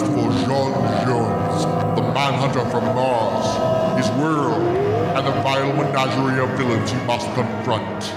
for John Jones, the manhunter from Mars, his world, and the vile menagerie of villains he must confront.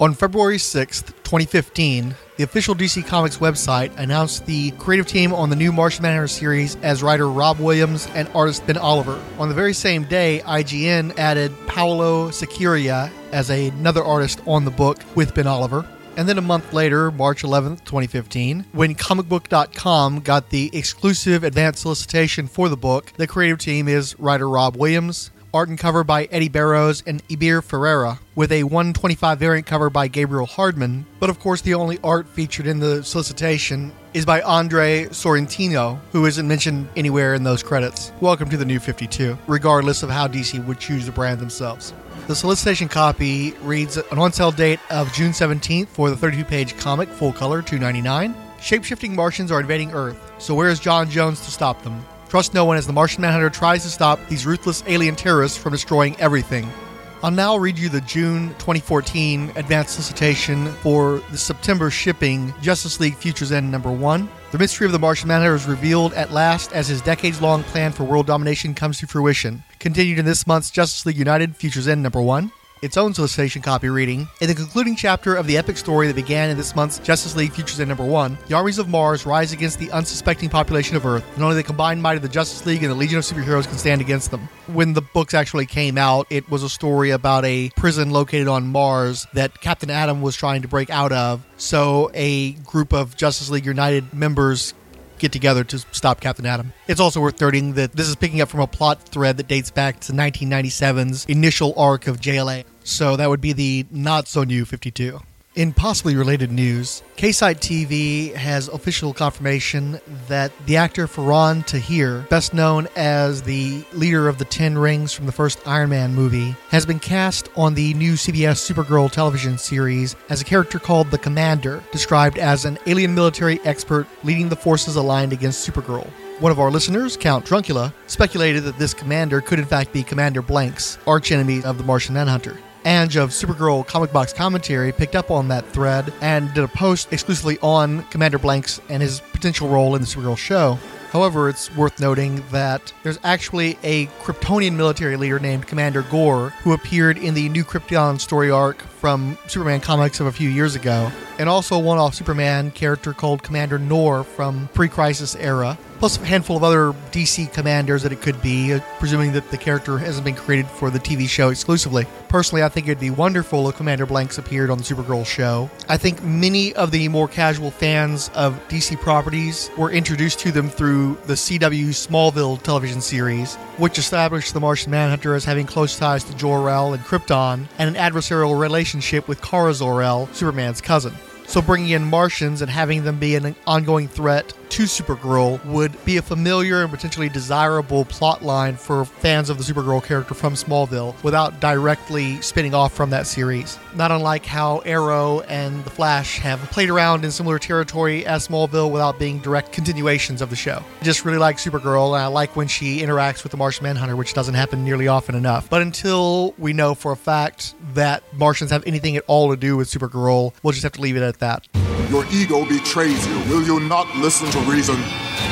On February 6th, 2015, the official DC Comics website announced the creative team on the new Martian Manhunter series as writer Rob Williams and artist Ben Oliver. On the very same day, IGN added Paulo Siqueira as another artist on the book with Ben Oliver. And then a month later, March 11th, 2015, when comicbook.com got the exclusive advance solicitation for the book, the creative team is writer Rob Williams, art and cover by Eddy Barrows and Eber Ferreira, with a 125 variant cover by Gabriel Hardman. But of course, the only art featured in the solicitation is by Andrea Sorrentino, who isn't mentioned anywhere in those credits. Welcome to the new 52, regardless of how DC would choose to brand themselves. The solicitation copy reads an on sale date of June 17th for the 32 page comic, full color, $2.99. Shapeshifting Martians are invading Earth, so where is John Jones to stop them? Trust no one as the Martian Manhunter tries to stop these ruthless alien terrorists from destroying everything. I'll now read you the June 2014 advance solicitation for the September shipping Justice League Futures End number 1. The mystery of the Martian Manhunter is revealed at last as his decades long plan for world domination comes to fruition. Continued in this month's Justice League United Futures End number 1 its own solicitation copy reading. In the concluding chapter of the epic story that began in this month's Justice League Futures End number one, the armies of Mars rise against the unsuspecting population of Earth, and only the combined might of the Justice League and the Legion of Superheroes can stand against them. When the books actually came out, it was a story about a prison located on Mars that Captain Atom was trying to break out of. So a group of Justice League United members get together to stop Captain Atom. It's also worth noting that this is picking up from a plot thread that dates back to 1997's initial arc of JLA. So that would be the not so new 52. In possibly related news, KSite TV has official confirmation that the actor Faran Tahir, best known as the leader of the Ten Rings from the first Iron Man movie, has been cast on the new CBS Supergirl television series as a character called the Commander, described as an alien military expert leading the forces aligned against Supergirl. One of our listeners, Count Druncula, speculated that this commander could in fact be Commander Blanks, archenemy of the Martian Manhunter. Ange of Supergirl Comic Box Commentary picked up on that thread and did a post exclusively on Commander Blanks and his potential role in the Supergirl show. However, it's worth noting that there's actually a Kryptonian military leader named Commander Gore who appeared in the new Krypton story arc from Superman comics of a few years ago, and also a one off Superman character called Commander Nor from pre crisis era, plus a handful of other DC commanders that it could be, uh, presuming that the character hasn't been created for the TV show exclusively. Personally, I think it'd be wonderful if Commander Blanks appeared on the Supergirl show. I think many of the more casual fans of DC properties were introduced to them through the CW Smallville television series, which established the Martian Manhunter as having close ties to Jor-El and Krypton, and an adversarial relationship with Kara Zor-El, Superman's cousin. So bringing in Martians and having them be an ongoing threat to Supergirl would be a familiar and potentially desirable plot line for fans of the Supergirl character from Smallville without directly spinning off from that series. Not unlike how Arrow and The Flash have played around in similar territory as Smallville without being direct continuations of the show. I just really like Supergirl and I like when she interacts with the Martian Manhunter, which doesn't happen nearly often enough. But until we know for a fact that Martians have anything at all to do with Supergirl, we'll just have to leave it at that. Your ego betrays you. Will you not listen to reason?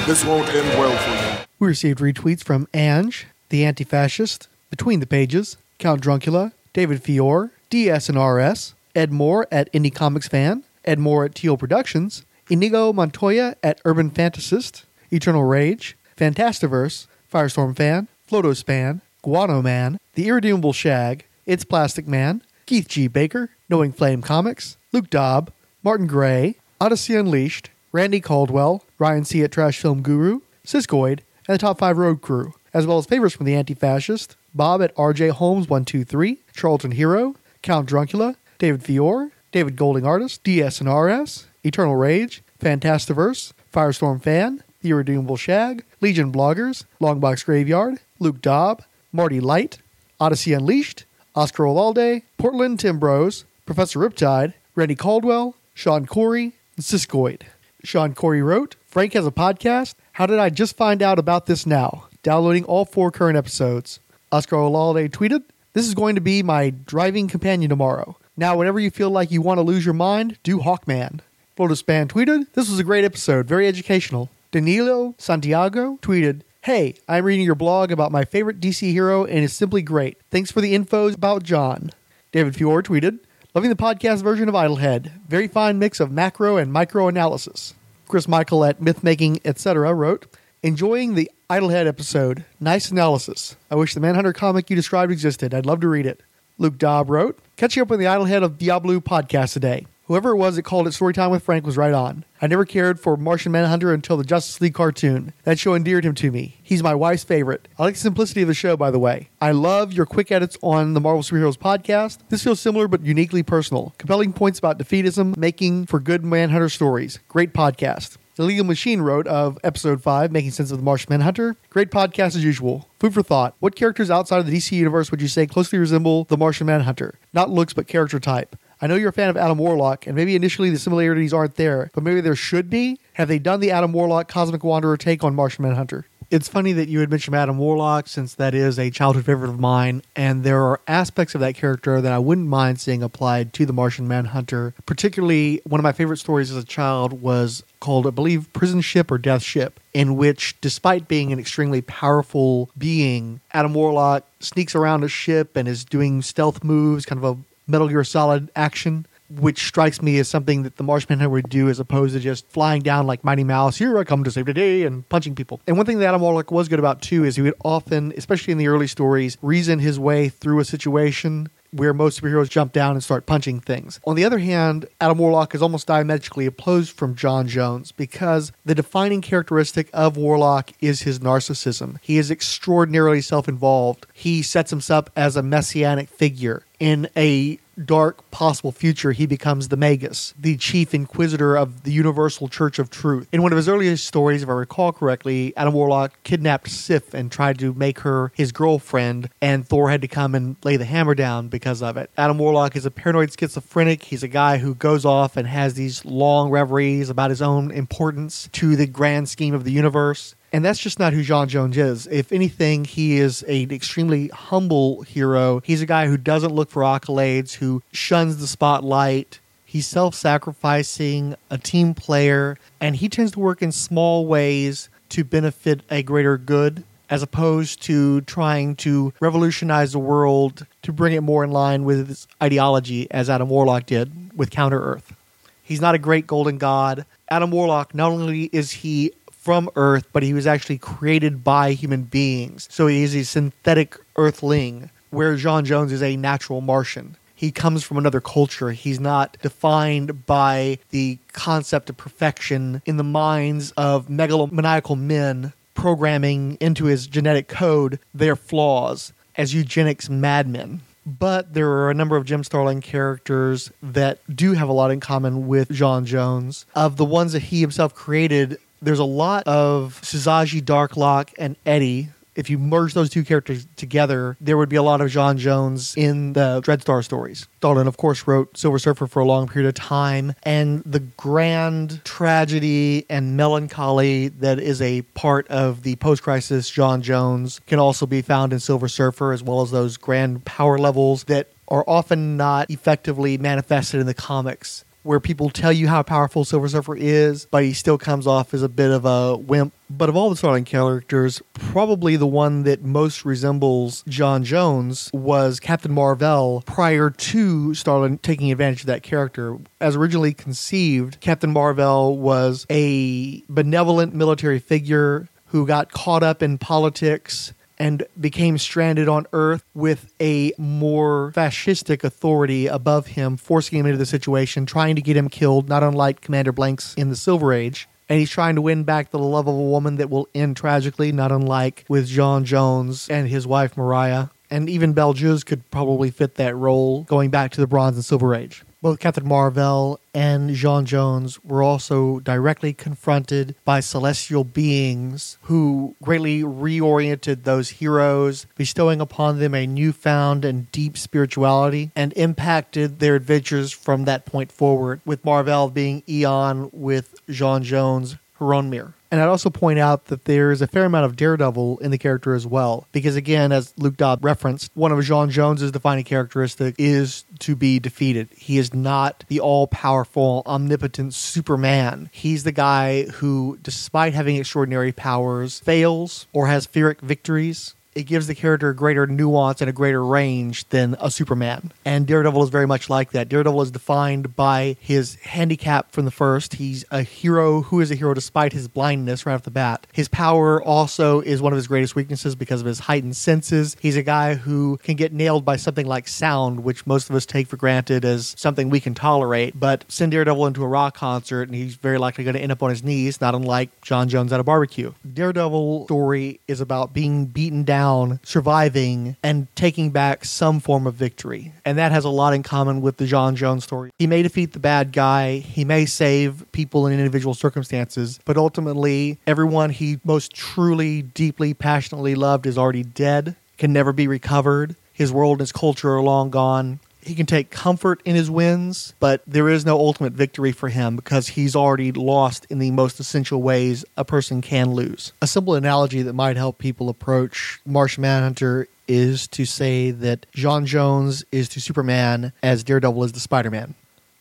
This won't end well for you. We received retweets from Ange, the anti fascist, Between the Pages, Count Druncula, David Fior, DSNRS, Ed Moore at Indie Comics Fan, Ed Moore at Teal Productions, Inigo Montoya at Urban Fantasist, Eternal Rage, Fantastiverse, Firestorm Fan, Flotospan, Guano Man, The Irredeemable Shag, It's Plastic Man, Keith G. Baker, Knowing Flame Comics, Luke Dobb, Martin Gray, Odyssey Unleashed, Randy Caldwell, Ryan C. at Trash Film Guru, Siskoid, and the Top 5 Road Crew, as well as favorites from the Anti Fascist, Bob at RJ Holmes 123, Charlton Hero, Count Druncula, David Fior, David Golding Artist, DS and RS, Eternal Rage, Fantastiverse, Firestorm Fan, The Irredeemable Shag, Legion Bloggers, Longbox Graveyard, Luke Dobb, Marty Light, Odyssey Unleashed, Oscar Olalde, Portland Timbros, Professor Riptide, Randy Caldwell, Sean Corey, and Siskoid. Sean Corey wrote, Frank has a podcast. How did I just find out about this now? Downloading all four current episodes. Oscar Olalde tweeted, This is going to be my driving companion tomorrow. Now, whenever you feel like you want to lose your mind, do Hawkman. Flotospan tweeted, This was a great episode, very educational. Danilo Santiago tweeted, Hey, I'm reading your blog about my favorite DC hero and it's simply great. Thanks for the infos about John. David Fior tweeted, Loving the podcast version of Idol-Head. Very fine mix of macro and micro analysis. Chris Michael at Mythmaking, etc. wrote, Enjoying the Idol-Head episode. Nice analysis. I wish the Manhunter comic you described existed. I'd love to read it. Luke Dobb wrote, Catching up on the Idol-Head of Diabolu podcast today. Whoever it was that called it Storytime with Frank was right on. I never cared for Martian Manhunter until the Justice League cartoon. That show endeared him to me. He's my wife's favorite. I like the simplicity of the show, by the way. I love your quick edits on the Marvel Superheroes podcast. This feels similar but uniquely personal. Compelling points about defeatism, making for good Manhunter stories. Great podcast. The Legal Machine wrote of episode 5, Making Sense of the Martian Manhunter. Great podcast as usual. Food for thought. What characters outside of the DC universe would you say closely resemble the Martian Manhunter? Not looks, but character type. I know you're a fan of Adam Warlock, and maybe initially the similarities aren't there, but maybe there should be. Have they done the Adam Warlock Cosmic Wanderer take on Martian Manhunter? It's funny that you had mentioned Adam Warlock, since that is a childhood favorite of mine, and there are aspects of that character that I wouldn't mind seeing applied to the Martian Manhunter. Particularly, one of my favorite stories as a child was called, I believe, Prison Ship or Death Ship, in which, despite being an extremely powerful being, Adam Warlock sneaks around a ship and is doing stealth moves, kind of a Metal Gear Solid action, which strikes me as something that the Manhunter would do as opposed to just flying down like Mighty Mouse, here I come to save the day, and punching people. And one thing that Adam Warlock was good about too is he would often, especially in the early stories, reason his way through a situation where most superheroes jump down and start punching things. On the other hand, Adam Warlock is almost diametrically opposed from John Jones because the defining characteristic of Warlock is his narcissism. He is extraordinarily self involved. He sets himself as a messianic figure in a dark possible future, he becomes the Magus, the chief inquisitor of the Universal Church of Truth. In one of his earliest stories, if I recall correctly, Adam Warlock kidnapped Sif and tried to make her his girlfriend, and Thor had to come and lay the hammer down because of it. Adam Warlock is a paranoid schizophrenic. He's a guy who goes off and has these long reveries about his own importance to the grand scheme of the universe. And that's just not who John Jones is. If anything, he is an extremely humble hero. He's a guy who doesn't look for accolades, who shuns the spotlight. He's self sacrificing, a team player, and he tends to work in small ways to benefit a greater good as opposed to trying to revolutionize the world to bring it more in line with his ideology, as Adam Warlock did with Counter Earth. He's not a great golden god. Adam Warlock, not only is he from Earth, but he was actually created by human beings. So he is a synthetic Earthling, where John Jones is a natural Martian. He comes from another culture. He's not defined by the concept of perfection in the minds of megalomaniacal men programming into his genetic code their flaws as eugenics madmen. But there are a number of Jim Starlin characters that do have a lot in common with John Jones. Of the ones that he himself created, there's a lot of Syzygy Darklock and Eddie. If you merge those two characters together, there would be a lot of John Jones in the Dreadstar stories. Starlin, of course, wrote Silver Surfer for a long period of time, and the grand tragedy and melancholy that is a part of the post crisis John Jones can also be found in Silver Surfer, as well as those grand power levels that are often not effectively manifested in the comics where people tell you how powerful Silver Surfer is, but he still comes off as a bit of a wimp. But of all the Starlin characters, probably the one that most resembles John Jones was Captain Marvel prior to Starlin taking advantage of that character. As originally conceived, Captain Marvel was a benevolent military figure who got caught up in politics and became stranded on Earth with a more fascistic authority above him, forcing him into the situation, trying to get him killed, not unlike Commander Blanks in the Silver Age. And he's trying to win back the love of a woman that will end tragically, not unlike with John Jones and his wife M'yri'ah. And even Bel Juz could probably fit that role going back to the Bronze and Silver Age both Captain Marvel and Jean Jones were also directly confronted by celestial beings who greatly reoriented those heroes, bestowing upon them a newfound and deep spirituality, and impacted their adventures from that point forward, with Marvel being Eon, with Jean Jones H'ronmeer. And I'd also point out that there's a fair amount of Daredevil in the character as well. Because again, as Luke Dobb referenced, one of Jean J'onz's defining characteristic is to be defeated. He is not the all powerful, omnipotent Superman. He's the guy who, despite having extraordinary powers, fails or has Pyrrhic victories it gives the character a greater nuance and a greater range than a Superman. And Daredevil is very much like that. Daredevil is defined by his handicap from the first. He's a hero who is a hero despite his blindness right off the bat. His power also is one of his greatest weaknesses because of his heightened senses. He's a guy who can get nailed by something like sound, which most of us take for granted as something we can tolerate. But send Daredevil into a rock concert and he's very likely going to end up on his knees, not unlike John Jones at a barbecue. Daredevil story is about being beaten down surviving, and taking back some form of victory. And that has a lot in common with the John Jones story. He may defeat the bad guy, he may save people in individual circumstances, but ultimately, everyone he most truly, deeply, passionately loved is already dead, can never be recovered. His world and his culture are long gone he can take comfort in his wins, but there is no ultimate victory for him because he's already lost in the most essential ways a person can lose. A simple analogy that might help people approach Martian Manhunter is to say that John Jones is to Superman as Daredevil is to Spider Man.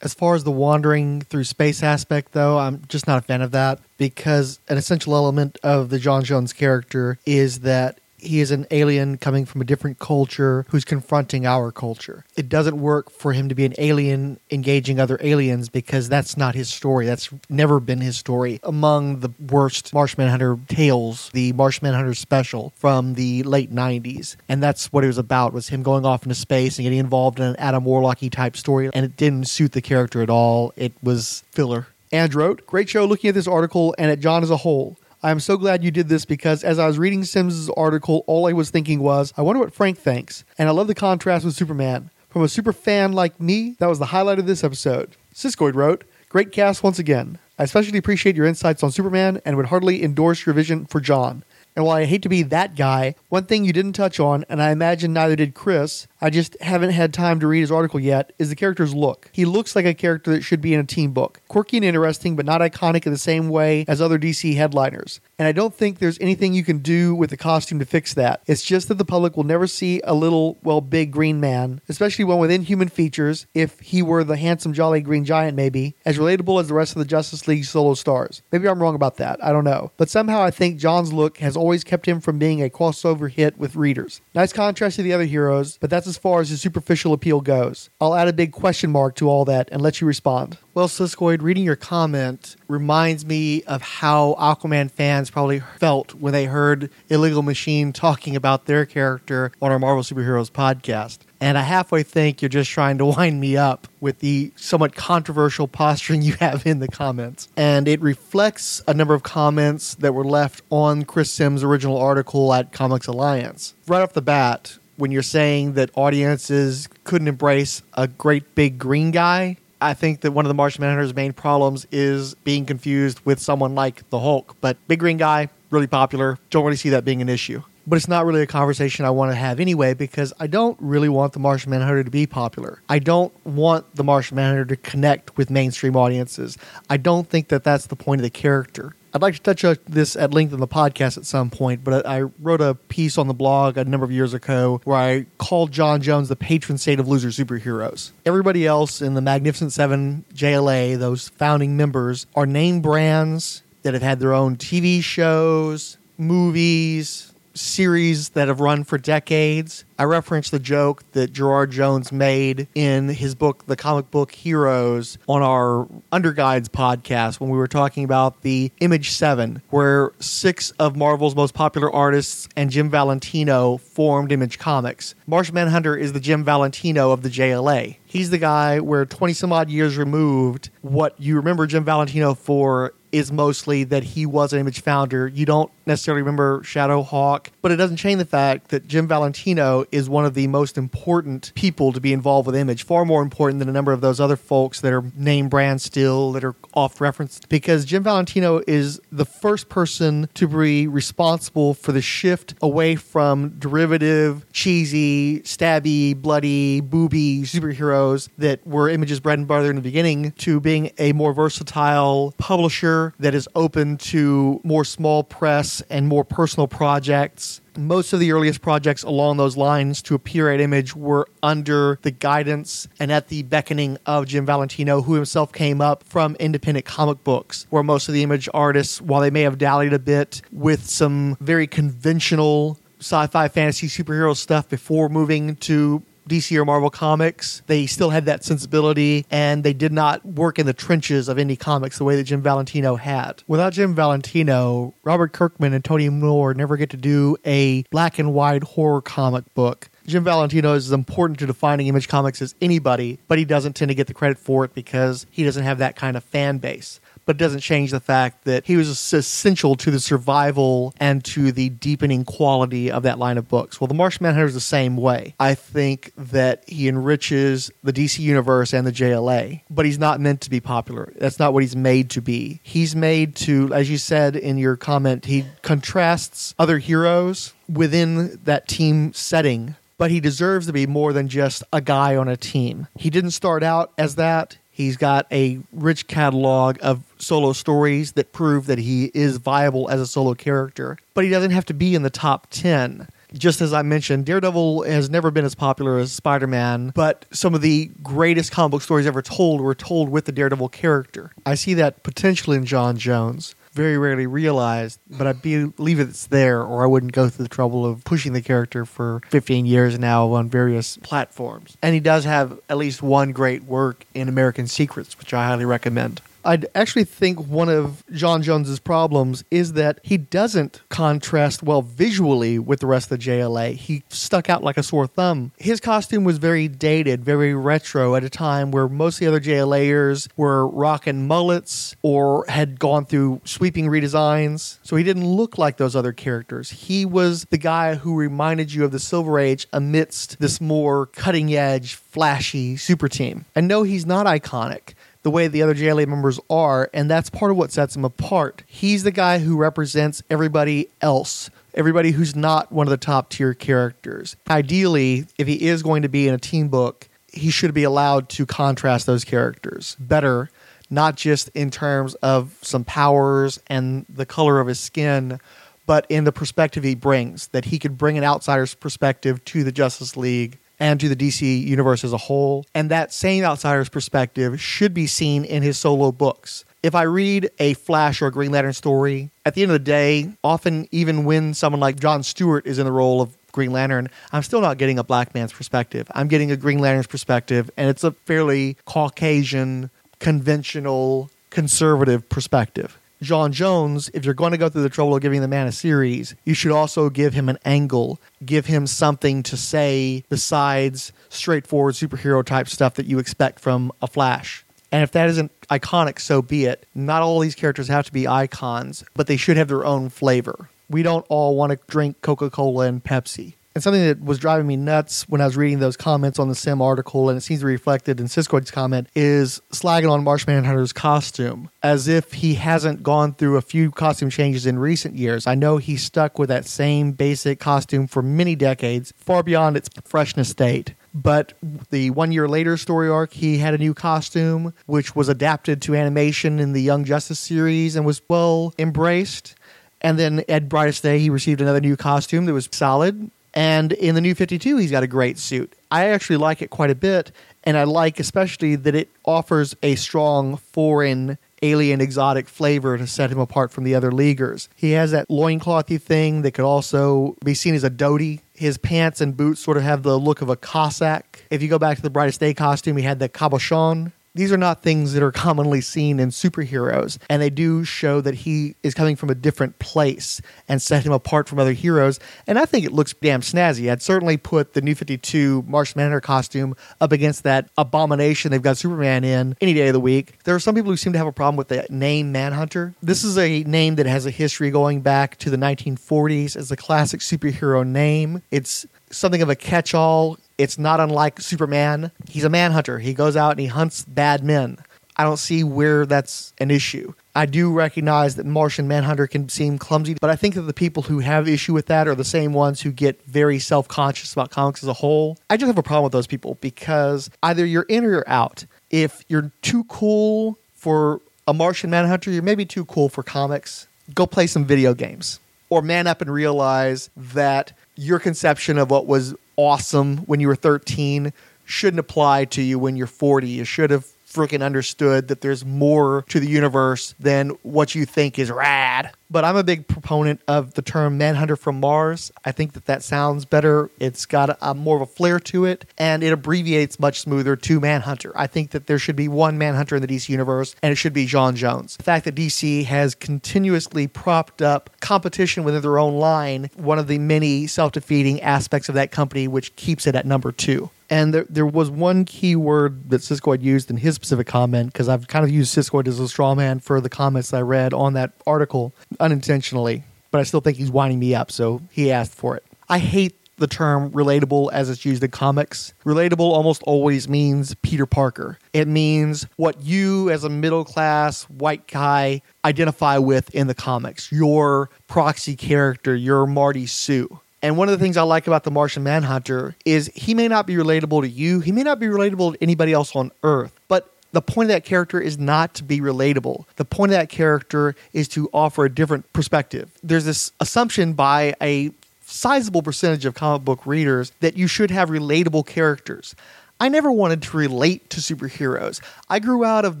As far as the wandering through space aspect, though, I'm just not a fan of that because an essential element of the John Jones character is that he is an alien coming from a different culture who's confronting our culture. It doesn't work for him to be an alien engaging other aliens because that's not his story. That's never been his story. Among the worst Martian Manhunter tales, the Martian Manhunter special from the late 90s. And that's what it was about, was him going off into space and getting involved in an Adam Warlocky type story. And it didn't suit the character at all. It was filler. And wrote, Great show looking at this article and at John as a whole. I'm so glad you did this because as I was reading Sims' article, all I was thinking was, I wonder what Frank thinks. And I love the contrast with Superman. From a super fan like me, that was the highlight of this episode. Siskoid wrote, Great cast once again. I especially appreciate your insights on Superman and would heartily endorse your vision for John. And while I hate to be that guy, one thing you didn't touch on, and I imagine neither did Chris, I just haven't had time to read his article yet, is the character's look. He looks like a character that should be in a team book. Quirky and interesting, but not iconic in the same way as other DC headliners. And I don't think there's anything you can do with the costume to fix that. It's just that the public will never see a little, well, big green man, especially one with inhuman features, if he were the handsome, jolly green giant, maybe, as relatable as the rest of the Justice League solo stars. Maybe I'm wrong about that. I don't know. But somehow I think John's look has always kept him from being a crossover hit with readers. Nice contrast to the other heroes, but that's as far as the superficial appeal goes. I'll add a big question mark to all that and let you respond. Well, Siskoid, reading your comment reminds me of how Aquaman fans probably felt when they heard Illegal Machine talking about their character on our Marvel Superheroes podcast. And I halfway think you're just trying to wind me up with the somewhat controversial posturing you have in the comments. And it reflects a number of comments that were left on Chris Sims' original article at Comics Alliance. Right off the bat, when you're saying that audiences couldn't embrace a great big green guy, I think that one of the Martian Manhunter's main problems is being confused with someone like the Hulk. But big green guy, really popular. Don't really see that being an issue but it's not really a conversation I want to have anyway because I don't really want the Martian Manhunter to be popular. I don't want the Martian Manhunter to connect with mainstream audiences. I don't think that that's the point of the character. I'd like to touch on this at length in the podcast at some point, but I wrote a piece on the blog a number of years ago where I called John Jones the patron saint of loser superheroes. Everybody else in the Magnificent Seven JLA, those founding members, are name brands that have had their own TV shows, movies, series that have run for decades. I referenced the joke that Gerard Jones made in his book, The Comic Book Heroes, on our Underguides podcast when we were talking about the Image 7, where six of Marvel's most popular artists and Jim Valentino formed Image Comics. Martian Manhunter is the Jim Valentino of the JLA. He's the guy where 20 some odd years removed, what you remember Jim Valentino for is mostly that he was an Image founder. You don't necessarily remember Shadowhawk, but it doesn't change the fact that Jim Valentino is one of the most important people to be involved with Image, far more important than a number of those other folks that are name brand still, that are oft referenced, because Jim Valentino is the first person to be responsible for the shift away from derivative, cheesy, stabby, bloody, booby superheroes that were Image's bread and butter in the beginning to being a more versatile publisher that is open to more small press and more personal projects. Most of the earliest projects along those lines to appear at Image were under the guidance and at the beckoning of Jim Valentino, who himself came up from independent comic books, where most of the Image artists, while they may have dallied a bit with some very conventional sci fi fantasy superhero stuff before moving to DC or Marvel comics. They still had that sensibility and they did not work in the trenches of indie comics the way that Jim Valentino had. Without Jim Valentino, Robert Kirkman and Tony Moore never get to do a black and white horror comic book. Jim Valentino is as important to defining Image Comics as anybody, but he doesn't tend to get the credit for it because he doesn't have that kind of fan base but it doesn't change the fact that he was essential to the survival and to the deepening quality of that line of books. Well, The Martian Manhunter is the same way. I think that he enriches the DC universe and the JLA, but he's not meant to be popular. That's not what he's made to be. He's made to, as you said in your comment, he contrasts other heroes within that team setting but he deserves to be more than just a guy on a team. He didn't start out as that. He's got a rich catalog of solo stories that prove that he is viable as a solo character, but he doesn't have to be in the top 10 just as I mentioned, Daredevil has never been as popular as Spider Man, but some of the greatest comic book stories ever told were told with the Daredevil character. I see that potentially in John J'onzz very rarely realized, but I believe it's there, or I wouldn't go through the trouble of pushing the character for 15 years now on various platforms. And he does have at least one great work in American Secrets, which I highly recommend. I actually think one of J'onn J'onzz's problems is that he doesn't contrast well visually with the rest of the JLA. He stuck out like a sore thumb. His costume was very dated, very retro at a time where most of the other JLAers were rocking mullets or had gone through sweeping redesigns. So he didn't look like those other characters. He was the guy who reminded you of the Silver Age amidst this more cutting edge, flashy super team. And no, he's not iconic the way the other JLA members are, and that's part of what sets him apart. He's the guy who represents everybody else, everybody who's not one of the top tier characters. Ideally, if he is going to be in a team book, he should be allowed to contrast those characters better, not just in terms of some powers and the color of his skin, but in the perspective he brings, that he could bring an outsider's perspective to the Justice League and to the DC universe as a whole. And that same outsider's perspective should be seen in his solo books. If I read a Flash or a Green Lantern story, at the end of the day, often even when someone like John Stewart is in the role of Green Lantern, I'm still not getting a black man's perspective. I'm getting a Green Lantern's perspective, and it's a fairly Caucasian, conventional, conservative perspective. J'onn Jones, if you're going to go through the trouble of giving the man a series, you should also give him an angle, give him something to say besides straightforward superhero type stuff that you expect from a Flash. And if that isn't iconic, so be it. Not all these characters have to be icons, but they should have their own flavor. We don't all want to drink Coca Cola and Pepsi. And something that was driving me nuts when I was reading those comments on the Sim article, and it seems to be reflected in Siskoid's comment, is slagging on Martian Manhunter's costume as if he hasn't gone through a few costume changes in recent years. I know he stuck with that same basic costume for many decades, far beyond its freshness state. But the one year later story arc, he had a new costume, which was adapted to animation in the Young Justice series and was well embraced. And then Ed Brightest Day, he received another new costume that was solid and in the new 52, he's got a great suit. I actually like it quite a bit, and I like especially that it offers a strong foreign alien exotic flavor to set him apart from the other leaguers. He has that loinclothy thing that could also be seen as a dhoti. His pants and boots sort of have the look of a Cossack. If you go back to the Brightest Day costume, he had the cabochon, these are not things that are commonly seen in superheroes, and they do show that he is coming from a different place and set him apart from other heroes. And I think it looks damn snazzy. I'd certainly put the New 52 Martian Manhunter costume up against that abomination they've got Superman in any day of the week. There are some people who seem to have a problem with the name Manhunter. This is a name that has a history going back to the 1940s as a classic superhero name. It's something of a catch all it's not unlike Superman. He's a manhunter. He goes out and he hunts bad men. I don't see where that's an issue. I do recognize that Martian Manhunter can seem clumsy, but I think that the people who have issue with that are the same ones who get very self conscious about comics as a whole. I just have a problem with those people because either you're in or you're out. If you're too cool for a Martian Manhunter, you're maybe too cool for comics. Go play some video games. Or man up and realize that your conception of what was awesome when you were 13 shouldn't apply to you when you're 40. You should have freaking understood that there's more to the universe than what you think is rad. But I'm a big proponent of the term Manhunter from Mars. I think that that sounds better. It's got a, a more of a flair to it, and it abbreviates much smoother to Manhunter. I think that there should be one Manhunter in the DC universe, and it should be John Jones. The fact that DC has continuously propped up competition within their own line, one of the many self defeating aspects of that company, which keeps it at number two. And there, there was one key word that Cisco had used in his specific comment because I've kind of used Cisco as a straw man for the comments I read on that article unintentionally, but I still think he's winding me up, so he asked for it. I hate the term relatable as it's used in comics. Relatable almost always means Peter Parker. It means what you, as a middle class white guy, identify with in the comics. Your proxy character, your Marty Sue. And one of the things I like about the Martian Manhunter is he may not be relatable to you, he may not be relatable to anybody else on Earth, but the point of that character is not to be relatable. The point of that character is to offer a different perspective. There's this assumption by a sizable percentage of comic book readers that you should have relatable characters. I never wanted to relate to superheroes. I grew out of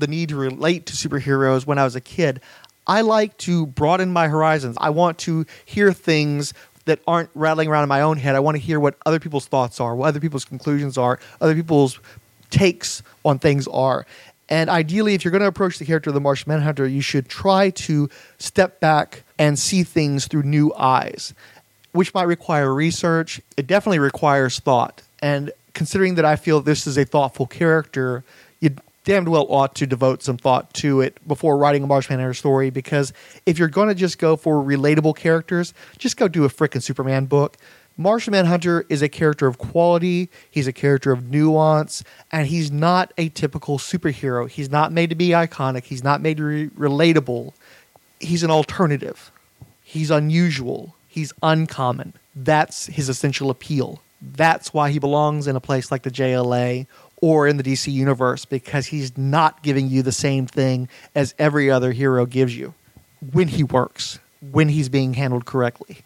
the need to relate to superheroes when I was a kid. I like to broaden my horizons. I want to hear things that aren't rattling around in my own head. I want to hear what other people's thoughts are, what other people's conclusions are, other people's takes on things are. And ideally, if you're going to approach the character of the Martian Manhunter, you should try to step back and see things through new eyes, which might require research. It definitely requires thought. And considering that I feel this is a thoughtful character, you damned well ought to devote some thought to it before writing a Martian Manhunter story because if you're going to just go for relatable characters, just go do a frickin' Superman book. Martian Manhunter is a character of quality, he's a character of nuance, and he's not a typical superhero. He's not made to be iconic, he's not made to be relatable. He's an alternative. He's unusual, he's uncommon. That's his essential appeal. That's why he belongs in a place like the JLA or in the DC universe because he's not giving you the same thing as every other hero gives you when he works, when he's being handled correctly.